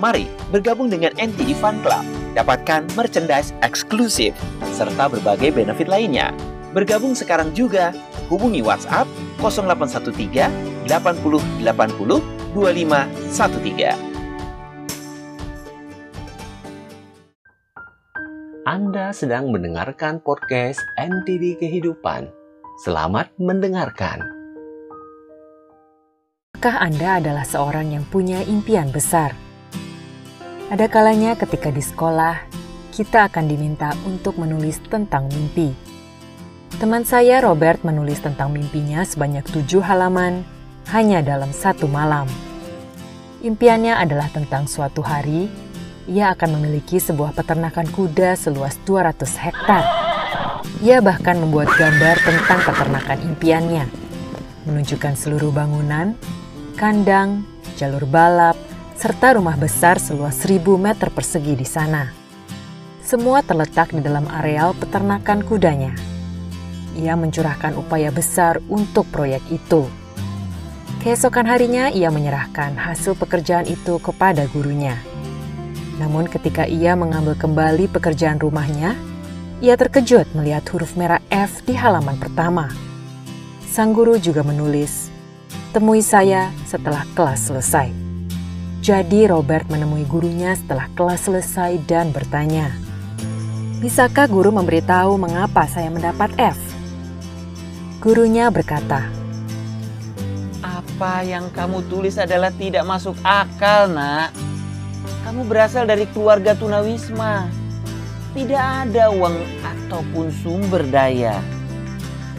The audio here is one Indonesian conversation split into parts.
Mari bergabung dengan NTD Fun Club. Dapatkan merchandise eksklusif serta berbagai benefit lainnya. Bergabung sekarang juga. Hubungi WhatsApp 0813 80 80 2513. Anda sedang mendengarkan podcast NTD Kehidupan. Selamat mendengarkan. Apakah Anda adalah seorang yang punya impian besar? Ada kalanya ketika di sekolah, kita akan diminta untuk menulis tentang mimpi. Teman saya Robert menulis tentang mimpinya sebanyak tujuh halaman hanya dalam satu malam. Impiannya adalah tentang suatu hari, ia akan memiliki sebuah peternakan kuda seluas 200 hektar. Ia bahkan membuat gambar tentang peternakan impiannya, menunjukkan seluruh bangunan, kandang, jalur balap, serta rumah besar seluas 1000 meter persegi di sana. Semua terletak di dalam areal peternakan kudanya. Ia mencurahkan upaya besar untuk proyek itu. Keesokan harinya ia menyerahkan hasil pekerjaan itu kepada gurunya. Namun ketika ia mengambil kembali pekerjaan rumahnya, ia terkejut melihat huruf merah F di halaman pertama. Sang guru juga menulis, "Temui saya setelah kelas selesai." Jadi Robert menemui gurunya setelah kelas selesai dan bertanya, Bisakah guru memberitahu mengapa saya mendapat F? Gurunya berkata, Apa yang kamu tulis adalah tidak masuk akal, nak. Kamu berasal dari keluarga tunawisma. Tidak ada uang ataupun sumber daya.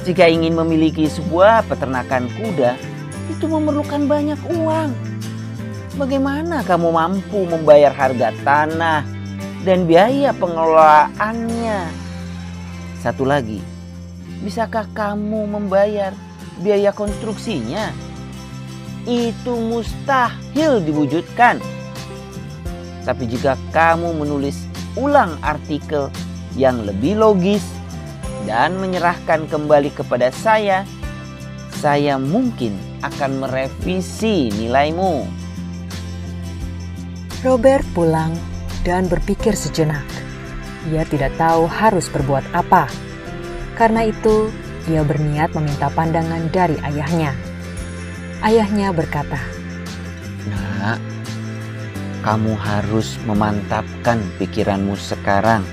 Jika ingin memiliki sebuah peternakan kuda, itu memerlukan banyak uang Bagaimana kamu mampu membayar harga tanah dan biaya pengelolaannya? Satu lagi, bisakah kamu membayar biaya konstruksinya? Itu mustahil diwujudkan. Tapi jika kamu menulis ulang artikel yang lebih logis dan menyerahkan kembali kepada saya, saya mungkin akan merevisi nilaimu. Robert pulang dan berpikir sejenak. Ia tidak tahu harus berbuat apa. Karena itu, ia berniat meminta pandangan dari ayahnya. Ayahnya berkata, Nak, kamu harus memantapkan pikiranmu sekarang.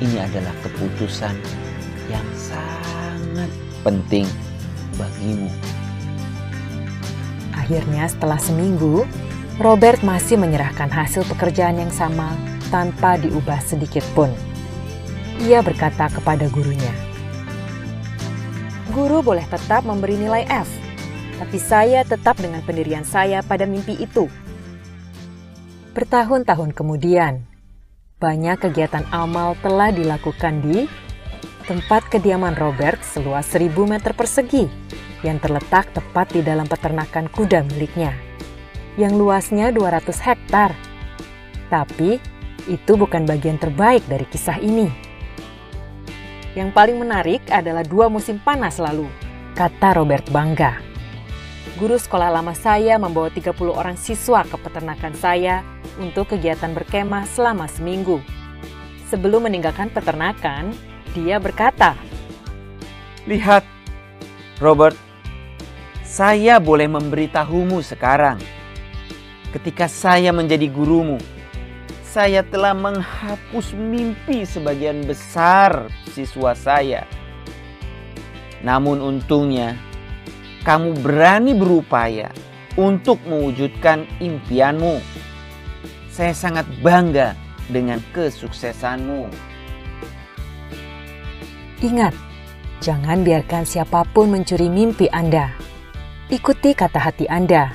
Ini adalah keputusan yang sangat penting bagimu. Akhirnya setelah seminggu, Robert masih menyerahkan hasil pekerjaan yang sama tanpa diubah sedikit pun. Ia berkata kepada gurunya, Guru boleh tetap memberi nilai F, tapi saya tetap dengan pendirian saya pada mimpi itu. Bertahun-tahun kemudian, banyak kegiatan amal telah dilakukan di tempat kediaman Robert seluas 1000 meter persegi yang terletak tepat di dalam peternakan kuda miliknya yang luasnya 200 hektar. Tapi itu bukan bagian terbaik dari kisah ini. Yang paling menarik adalah dua musim panas lalu, kata Robert bangga. Guru sekolah lama saya membawa 30 orang siswa ke peternakan saya untuk kegiatan berkemah selama seminggu. Sebelum meninggalkan peternakan, dia berkata, Lihat, Robert, saya boleh memberitahumu sekarang Ketika saya menjadi gurumu, saya telah menghapus mimpi sebagian besar siswa saya. Namun untungnya, kamu berani berupaya untuk mewujudkan impianmu. Saya sangat bangga dengan kesuksesanmu. Ingat, jangan biarkan siapa pun mencuri mimpi Anda. Ikuti kata hati Anda.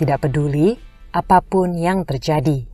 Tidak peduli apa pun yang terjadi.